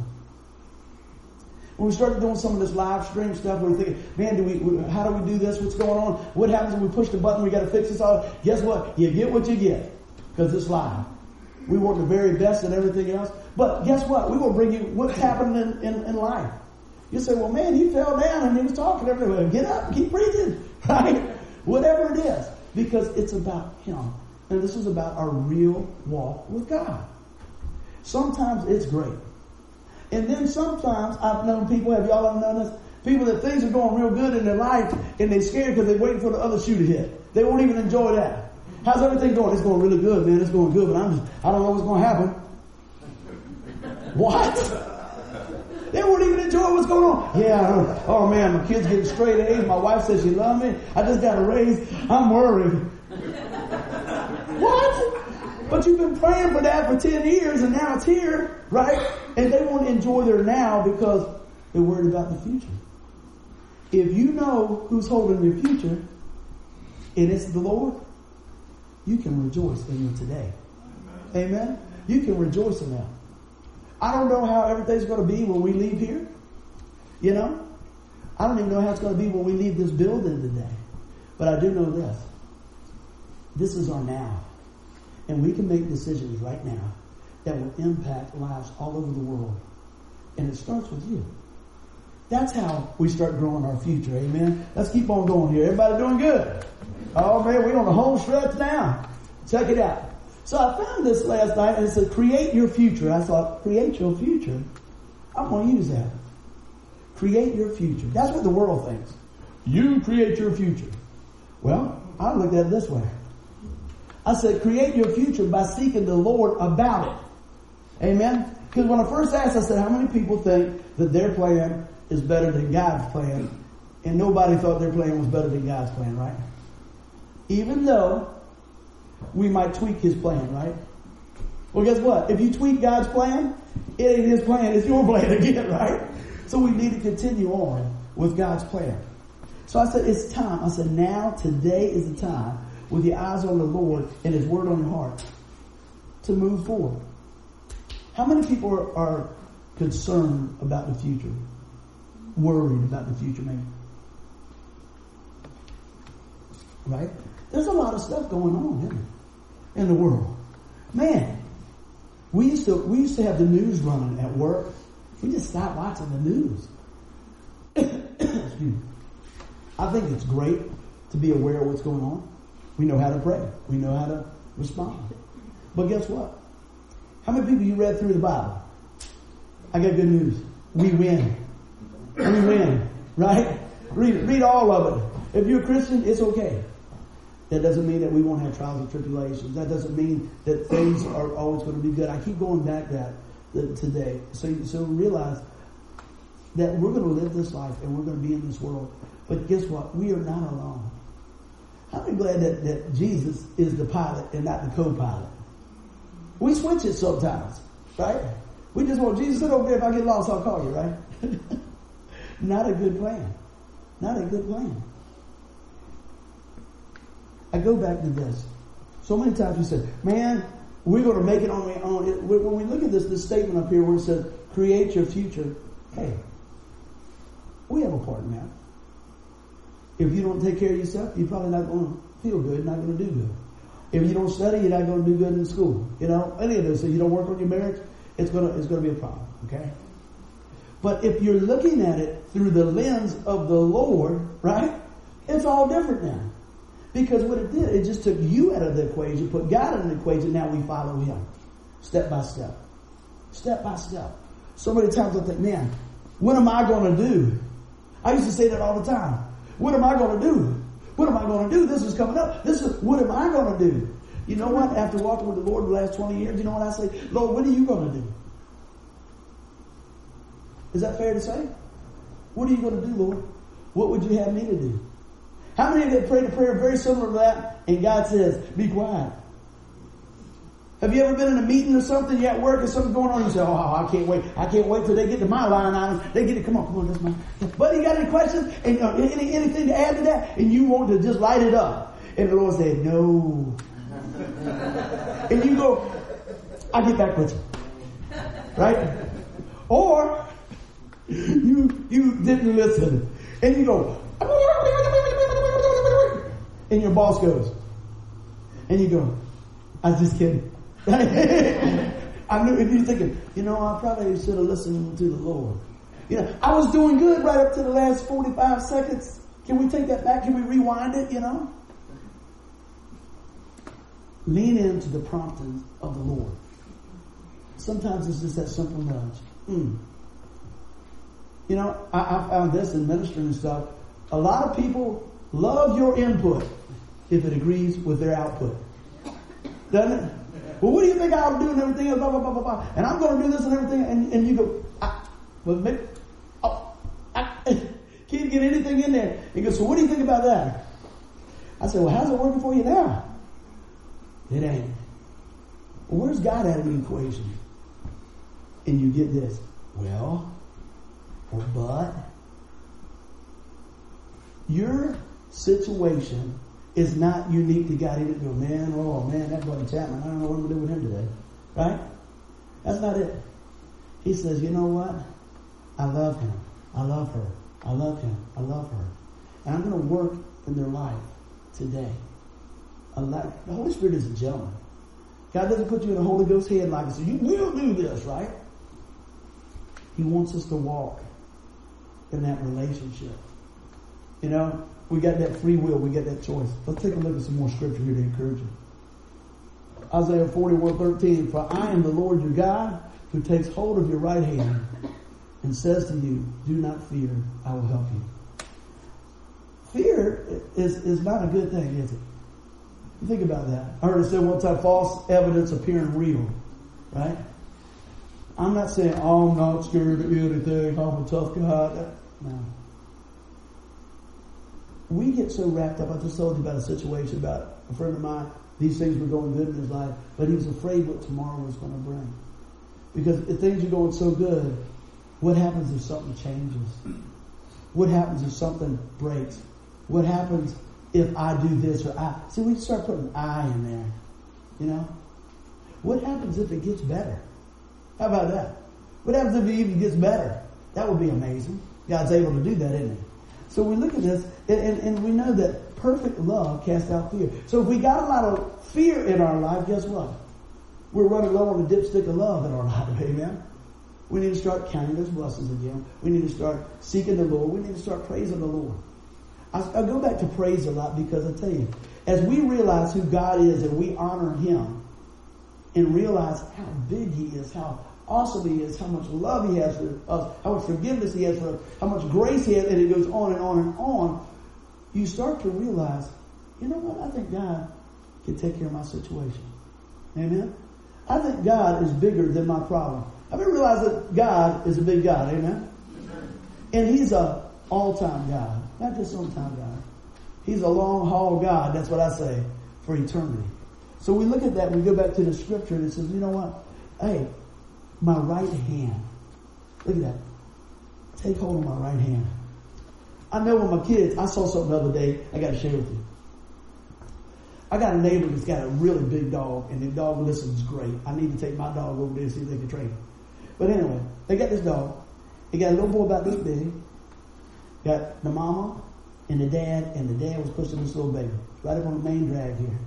When we started doing some of this live stream stuff, we were thinking, man, do we, how do we do this? What's going on? What happens when we push the button? We got to fix this all. Guess what? You get what you get because it's live. We work the very best and everything else. But guess what? We will bring you what's happening in, in, in life. You say, well, man, he fell down and he was talking everywhere. Get up, keep breathing, right? Whatever it is, because it's about him. And this is about our real walk with God. Sometimes it's great. And then sometimes I've known people, have y'all ever known this? People that things are going real good in their life and they're scared because they're waiting for the other shoe to hit. They won't even enjoy that. How's everything going? It's going really good, man. It's going good, but I'm just, I don't know what's going to happen. What? They won't even enjoy what's going on. Yeah, oh man, my kids getting straight A's. My wife says she loves me. I just got a raise. I'm worried. what? But you've been praying for that for 10 years and now it's here, right? And they won't enjoy their now because they're worried about the future. If you know who's holding your future, and it's the Lord, you can rejoice in your today. Amen. You can rejoice in that. I don't know how everything's going to be when we leave here. You know? I don't even know how it's going to be when we leave this building today. But I do know this. This is our now. And we can make decisions right now that will impact lives all over the world. And it starts with you. That's how we start growing our future. Amen. Let's keep on going here. Everybody doing good? Oh man, we're on the home stretch now. Check it out. So I found this last night and it said, create your future. I thought, create your future? I'm going to use that. Create your future. That's what the world thinks. You create your future. Well, I looked at it this way. I said, create your future by seeking the Lord about it. Amen? Because when I first asked, I said, how many people think that their plan is better than God's plan? And nobody thought their plan was better than God's plan, right? Even though we might tweak his plan, right? Well, guess what? If you tweak God's plan, it ain't his plan, it's your plan again, right? So we need to continue on with God's plan. So I said, it's time. I said, now, today is the time with your eyes on the Lord and his word on your heart to move forward. How many people are, are concerned about the future? Worried about the future, maybe? Right? There's a lot of stuff going on, in the world. Man, we used to we used to have the news running at work. We just stopped watching the news. I think it's great to be aware of what's going on. We know how to pray. We know how to respond. But guess what? How many people you read through the Bible? I got good news. We win. We win. Right? Read, read all of it. If you're a Christian, it's okay. That doesn't mean that we won't have trials and tribulations. That doesn't mean that things are always going to be good. I keep going back that, today. So, so realize that we're going to live this life and we're going to be in this world. But guess what? We are not alone. I'm glad that, that Jesus is the pilot and not the co-pilot. We switch it sometimes, right? We just want Jesus to sit over there. If I get lost, I'll call you, right? not a good plan. Not a good plan. I go back to this. So many times we said, man, we're going to make it on our own. When we look at this, this statement up here where it says, create your future, hey, we have a part in that. If you don't take care of yourself, you're probably not going to feel good, not going to do good. If you don't study, you're not going to do good in school. You know, any of this. If you don't work on your marriage, it's going to, it's going to be a problem. Okay? But if you're looking at it through the lens of the Lord, right? It's all different now. Because what it did, it just took you out of the equation, put God in the equation, now we follow Him. Step by step. Step by step. So many times I think, man, what am I going to do? I used to say that all the time. What am I going to do? What am I going to do? This is coming up. This is, what am I going to do? You know what? After walking with the Lord the last 20 years, you know what I say? Lord, what are you going to do? Is that fair to say? What are you going to do, Lord? What would you have me to do? How many of you have prayed a prayer very similar to that and God says, be quiet? Have you ever been in a meeting or something? You're at work or something going on? And You say, "Oh, I can't wait! I can't wait till they get to my line items. They get it. Come on, come on, that's my." Buddy, you got any questions? And uh, any, anything to add to that? And you want to just light it up? And the Lord said, "No." and you go, "I'll get back with you." Right? Or you you didn't listen, and you go, and your boss goes, and you go, "I was just kidding." I knew if you're thinking, you know, I probably should have listened to the Lord. You know, I was doing good right up to the last 45 seconds. Can we take that back? Can we rewind it, you know? Lean into the prompting of the Lord. Sometimes it's just that simple nudge. Mm. You know, I, I found this in ministering and stuff. A lot of people love your input if it agrees with their output. Doesn't it? Well, what do you think I'll do and everything else, blah, blah, blah, blah, blah. And I'm going to do this and everything. And, and you go, I, well, maybe, oh, I ah, can't get anything in there. He goes, so what do you think about that? I said, well, how's it working for you now? It ain't. Well, where's God at in the equation? And you get this. Well, or but, your situation is not unique to God. He didn't go, man, oh man, that buddy Chapman, I don't know what I'm going to do with him today. Right? That's not it. He says, you know what? I love him. I love her. I love him. I love her. And I'm going to work in their life today. The Holy Spirit is a gentleman. God doesn't put you in a Holy Ghost head like this. You will do this, right? He wants us to walk in that relationship. You know, we got that free will. We got that choice. Let's take a look at some more scripture here to encourage you. Isaiah 41, 13. For I am the Lord your God who takes hold of your right hand and says to you, do not fear, I will help you. Fear is, is not a good thing, is it? Think about that. I heard it said one time, false evidence appearing real, right? I'm not saying, oh, I'm not scared of anything, I'm a tough guy. No we get so wrapped up. I just told you about a situation about a friend of mine. These things were going good in his life, but he was afraid what tomorrow was going to bring. Because if things are going so good, what happens if something changes? What happens if something breaks? What happens if I do this or I? See, we start putting I in there. You know? What happens if it gets better? How about that? What happens if it even gets better? That would be amazing. God's able to do that, isn't he? So we look at this and, and, and, we know that perfect love casts out fear. So if we got a lot of fear in our life, guess what? We're running low on the dipstick of love in our life. Amen. We need to start counting those blessings again. We need to start seeking the Lord. We need to start praising the Lord. I, I go back to praise a lot because I tell you, as we realize who God is and we honor Him and realize how big He is, how awesome he is, how much love he has for us, how much forgiveness he has for us, how much grace he has, and it goes on and on and on, you start to realize, you know what? I think God can take care of my situation. Amen? I think God is bigger than my problem. I've ever realized that God is a big God. Amen? And he's a all-time God, not just some-time God. He's a long-haul God, that's what I say, for eternity. So we look at that, we go back to the scripture and it says, you know what? Hey, my right hand. Look at that. Take hold of my right hand. I know when my kids, I saw something the other day, I got to share with you. I got a neighbor that's got a really big dog, and the dog listens great. I need to take my dog over there and see if they can train him. But anyway, they got this dog. They got a little boy about this big. Got the mama and the dad, and the dad was pushing this little baby right up on the main drag here.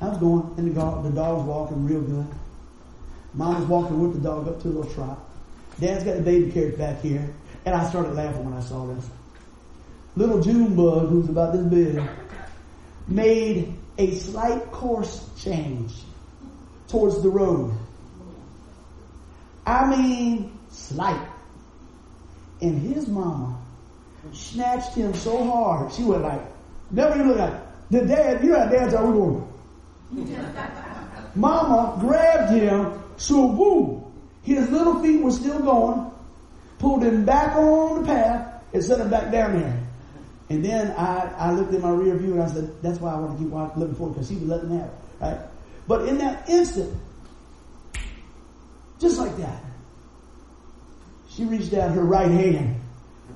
I was going, and the, dog, the dog's walking real good. Mom was walking with the dog up to a little trot. Dad's got the baby carriage back here. And I started laughing when I saw this. Little June bug, who's about this big, made a slight course change towards the road. I mean, slight. And his mama snatched him so hard, she went like, never even look at the dad, you know how dads are, we going, Mama grabbed him, so boom, his little feet were still going, pulled him back on the path, and set him back down there. And then I, I looked in my rear view and I said, that's why I want to keep looking forward because he was letting it, right? But in that instant, just like that, she reached out her right hand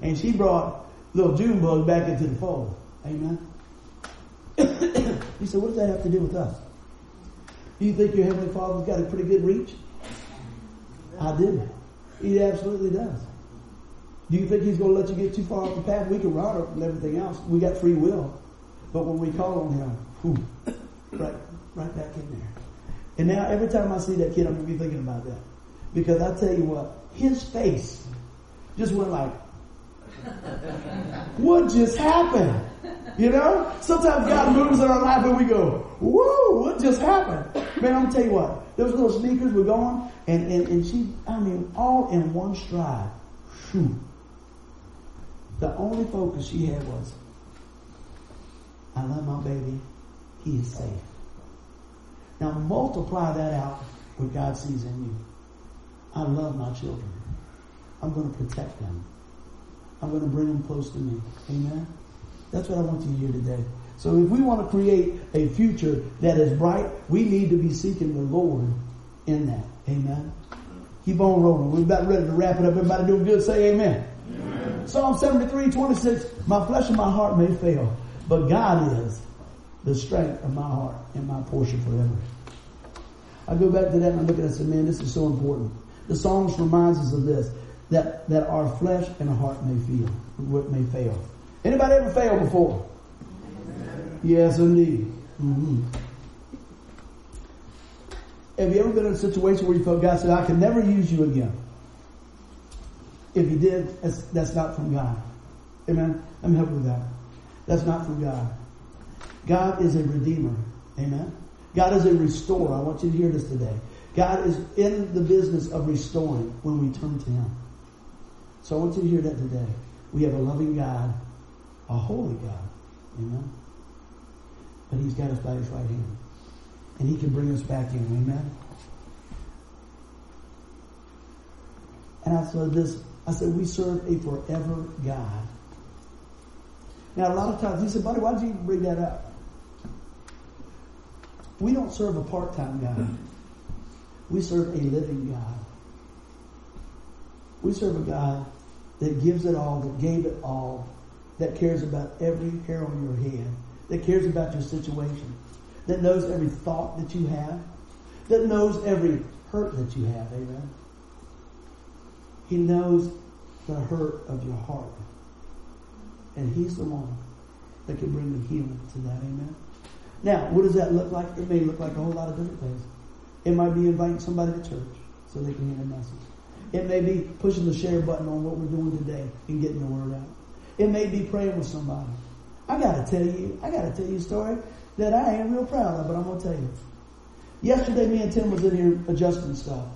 and she brought little Junebug back into the fold. Amen. he said, what does that have to do with us? You think your Heavenly Father's got a pretty good reach? I do. He absolutely does. Do you think He's going to let you get too far off the path? We can run up and everything else. We got free will. But when we call on Him, whew, right, right back in there. And now every time I see that kid, I'm going to be thinking about that. Because I tell you what, his face just went like, what just happened? You know? Sometimes God moves in our life and we go, whoa, what just happened? Man, I'm gonna tell you what, those little sneakers were going and, and, and she, I mean, all in one stride. Whew. The only focus she had was, I love my baby. He is safe. Now multiply that out what God sees in you. I love my children. I'm going to protect them. I'm going to bring them close to me. Amen. That's what I want you to hear today. So if we want to create a future that is bright, we need to be seeking the Lord in that. Amen. Keep on rolling. We're about ready to wrap it up. Everybody doing good? Say amen. amen. Psalm 73, 26. My flesh and my heart may fail, but God is the strength of my heart and my portion forever. I go back to that and I look at it and say, man, this is so important. The Psalms reminds us of this, that, that our flesh and heart may feel, what may fail. Anybody ever failed before? Yes, indeed. Mm-hmm. Have you ever been in a situation where you felt God said, I can never use you again? If you did, that's, that's not from God. Amen? Let me help you with that. That's not from God. God is a redeemer. Amen? God is a restorer. I want you to hear this today. God is in the business of restoring when we turn to Him. So I want you to hear that today. We have a loving God, a holy God. you know. But He's got us by His right hand. And He can bring us back in. Amen. And I said this, I said, we serve a forever God. Now, a lot of times, he said, buddy, why did you bring that up? We don't serve a part-time God. We serve a living God. We serve a God that gives it all, that gave it all, that cares about every hair on your head, that cares about your situation, that knows every thought that you have, that knows every hurt that you have. Amen. He knows the hurt of your heart. And He's the one that can bring the healing to that. Amen. Now, what does that look like? It may look like a whole lot of different things. It might be inviting somebody to church so they can hear the message. It may be pushing the share button on what we're doing today and getting the word out. It may be praying with somebody. I gotta tell you, I gotta tell you a story that I ain't real proud of, but I'm gonna tell you. Yesterday, me and Tim was in here adjusting stuff,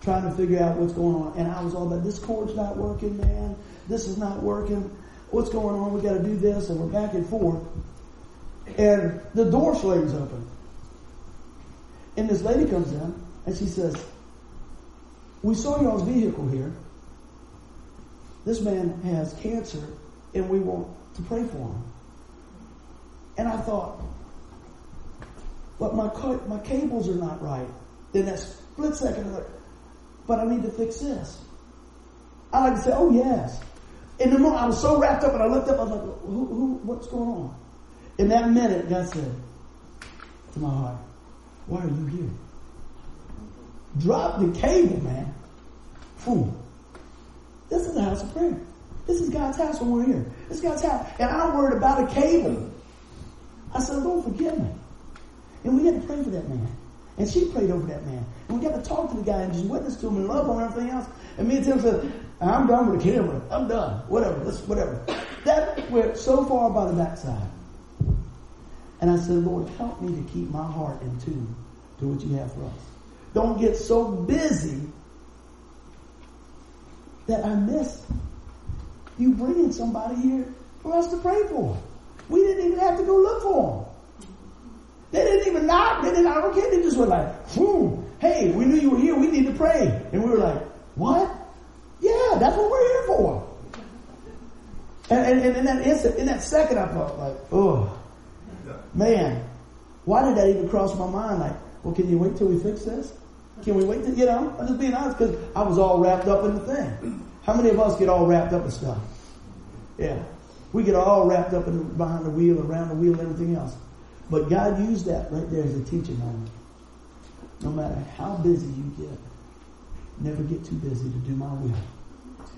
trying to figure out what's going on, and I was all about this cord's not working, man. This is not working. What's going on? We got to do this, and we're back and forth. And the door slings open, and this lady comes in and she says, We saw y'all's vehicle here. This man has cancer and we want to pray for him. And I thought, but my, my cables are not right. Then that split second, I'm like, but I need to fix this. I like to say, oh yes. In the moment, I was so wrapped up and I looked up, I was like, who, who, what's going on? In that minute, God said to my heart, why are you here? Drop the cable, man. Fool. This is the house of prayer. This is God's house when we're here. This is God's house. And I'm worried about a cable. I said, Lord, forgive me. And we had to pray for that man. And she prayed over that man. And we got to talk to the guy and just witness to him and love on everything else. And me and Tim said, I'm done with the camera. I'm done. Whatever. Let's, whatever. That went so far by the backside. And I said, Lord, help me to keep my heart in tune to what you have for us. Don't get so busy that I miss you bringing somebody here for us to pray for. We didn't even have to go look for them. They didn't even knock. they didn't knock on They just were like, boom, hey, we knew you were here. We need to pray. And we were like, what? Yeah, that's what we're here for. And, and, and in that instant, in that second, I felt like, oh, man, why did that even cross my mind? Like, well, can you wait till we fix this? Can we wait till, you know, I'm just being honest because I was all wrapped up in the thing. How many of us get all wrapped up in stuff? Yeah. We get all wrapped up in behind the wheel, around the wheel, and everything else. But God used that right there as a teaching moment. No matter how busy you get, never get too busy to do my will.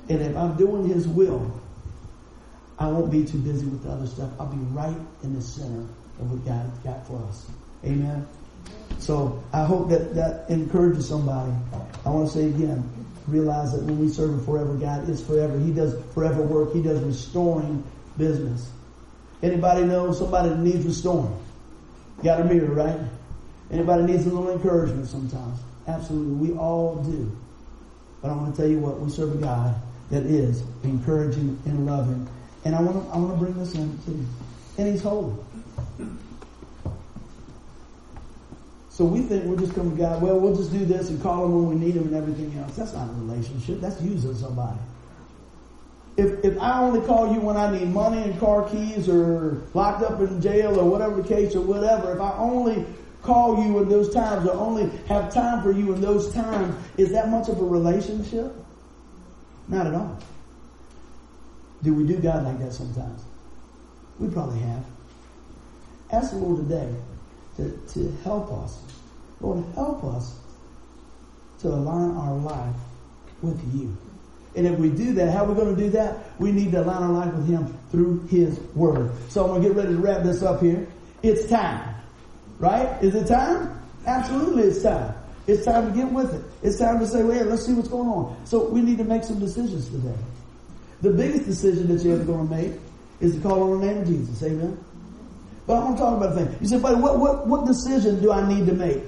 And if I'm doing His will, I won't be too busy with the other stuff. I'll be right in the center of what God got for us. Amen. So I hope that that encourages somebody. I want to say again, realize that when we serve a forever God, it's forever. He does forever work. He does restoring business. Anybody know somebody that needs restoring? Got a mirror, right? Anybody needs a little encouragement sometimes? Absolutely. We all do. But I want to tell you what, we serve a God that is encouraging and loving. And I want to, I want to bring this in too. And He's holy. So we think we're just coming to God, well, we'll just do this and call Him when we need Him and everything else. That's not a relationship. That's using somebody. If, if I only call you when I need money and car keys or locked up in jail or whatever the case or whatever, if I only call you in those times or only have time for you in those times, is that much of a relationship? Not at all. Do we do God like that sometimes? We probably have. Ask the Lord today to, to help us. Lord, help us to align our life with you. And if we do that, how are we going to do that? We need to align our life with Him through His Word. So I'm going to get ready to wrap this up here. It's time. Right? Is it time? Absolutely it's time. It's time to get with it. It's time to say, well, let's see what's going on. So we need to make some decisions today. The biggest decision that you're ever going to make is to call on the name of Jesus. Amen? But I want to talk about a thing. You said, buddy, what, what, what decision do I need to make?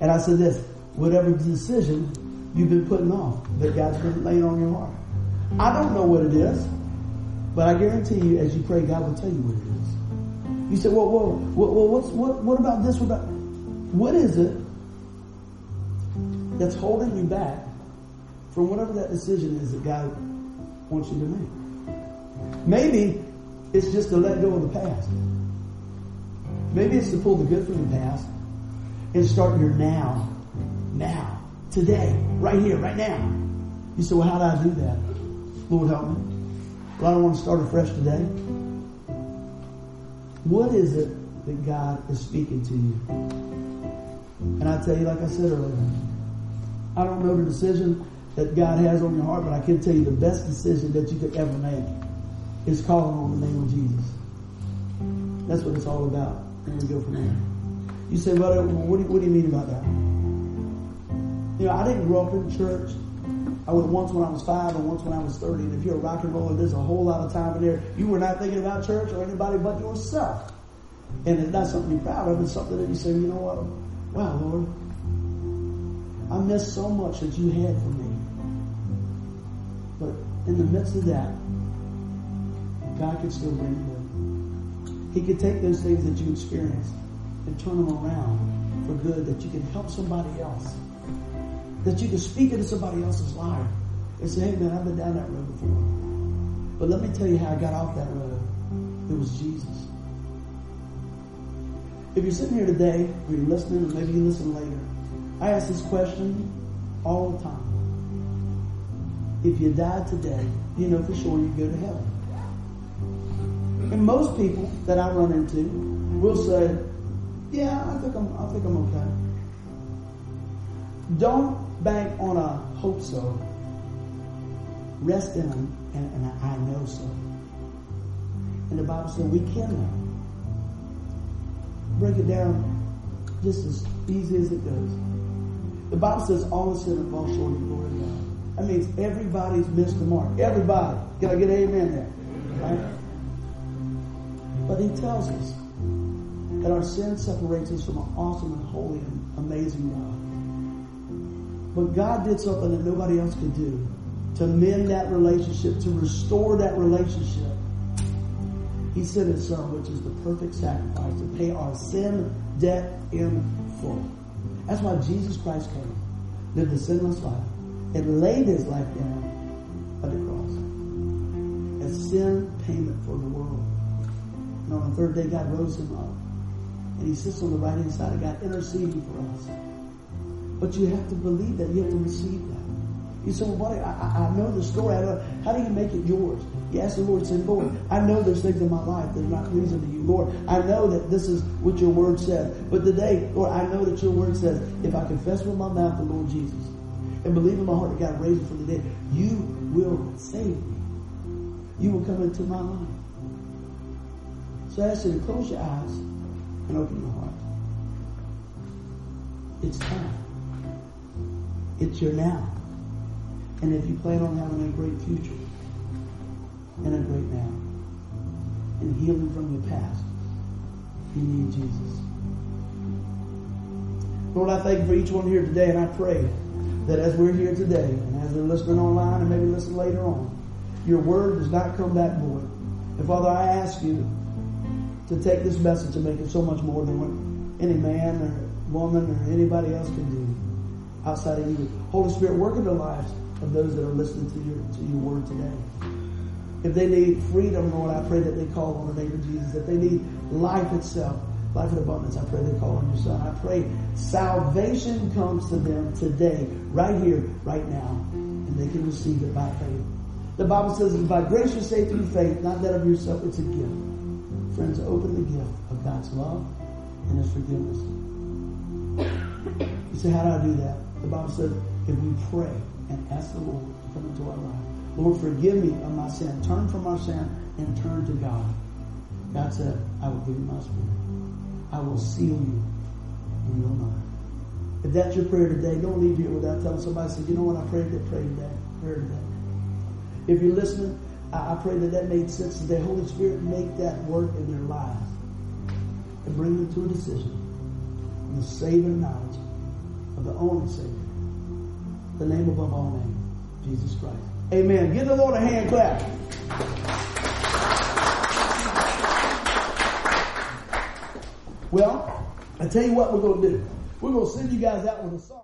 And I said this, whatever decision you've been putting off that God's been laying on your heart. I don't know what it is, but I guarantee you, as you pray, God will tell you what it is. You said, well, well, well, what's, what, what about this? What about, what is it that's holding you back from whatever that decision is that God wants you to make? Maybe it's just to let go of the past. Maybe it's to pull the good from the past and start your now. Now. Today. Right here. Right now. You say, well, how do I do that? Lord help me. Well, I don't want to start afresh today. What is it that God is speaking to you? And I tell you, like I said earlier, I don't know the decision that God has on your heart, but I can tell you the best decision that you could ever make is calling on the name of Jesus. That's what it's all about. And go from there. You say, well, what do you, what do you mean about that? You know, I didn't grow up in church. I went once when I was five and once when I was 30. And if you're a rock and roller, there's a whole lot of time in there. You were not thinking about church or anybody but yourself. And it's not something you're proud of. It's something that you say, you know what? Wow, Lord, I missed so much that you had for me. But in the midst of that, God could still bring you He could take those things that you experienced and turn them around for good, that you can help somebody else. That you can speak into somebody else's life and say, hey man, I've been down that road before. But let me tell you how I got off that road. It was Jesus. If you're sitting here today, or you're listening, or maybe you listen later, I ask this question all the time. If you died today, you know for sure you go to heaven. And most people that I run into will say, yeah, I think I'm, I think I'm okay. Don't bank on a hope so. Rest in and, and I know so. And the Bible says we can know. Break it down just as easy as it goes. The Bible says all the sin and fall short of the glory of God. That means everybody's missed the mark. Everybody. Can I get an amen there? Right? But he tells us that our sin separates us from an awesome and holy and amazing God. But God did something that nobody else could do to mend that relationship, to restore that relationship. He sent his son, which is the perfect sacrifice to pay our sin debt in full. That's why Jesus Christ came, lived a sinless life, and laid his life down at the cross as sin payment for the world. And on the third day, God rose him up. And he sits on the right hand side of God interceding for us. But you have to believe that. You have to receive that. You say, well, buddy, I, I know the story. Know, how do you make it yours? You ask the Lord, say, Lord, I know there's things in my life that are not pleasing to you. Lord, I know that this is what your word says. But today, Lord, I know that your word says, if I confess with my mouth the Lord Jesus and believe in my heart that God raised him from the dead, you will save me. You will come into my life. So I to close your eyes and open your heart. It's time. It's your now. And if you plan on having a great future and a great now and healing from your past, you need Jesus. Lord, I thank you for each one here today, and I pray that as we're here today, and as they're listening online and maybe listen later on, your word does not come back void. And Father, I ask you to take this message and make it so much more than what any man or woman or anybody else can do outside of you. Holy Spirit, work in the lives of those that are listening to your to your word today. If they need freedom, Lord, I pray that they call on the name of Jesus. If they need life itself, life in abundance, I pray they call on your Son. I pray salvation comes to them today, right here, right now, and they can receive it by faith. The Bible says, by grace you're saved through faith, not that of yourself, it's a gift. Friends, open the gift of God's love and His forgiveness. You say, how do I do that? The Bible says, if we pray and ask the Lord to come into our life. Lord, forgive me of my sin. Turn from our sin and turn to God. God said, I will give you my spirit. I will seal you in your mind. If that's your prayer today, don't leave here without telling somebody, say, you know what, I prayed that prayer today. Prayer. If you're listening, I, I pray that that made sense today. Holy Spirit, make that work in their lives and bring them to a decision the saving knowledge of the only Savior the name above all names, Jesus Christ. Amen. Give the Lord a hand clap. Well, I tell you what we're going to do. We're going to send you guys out with a song.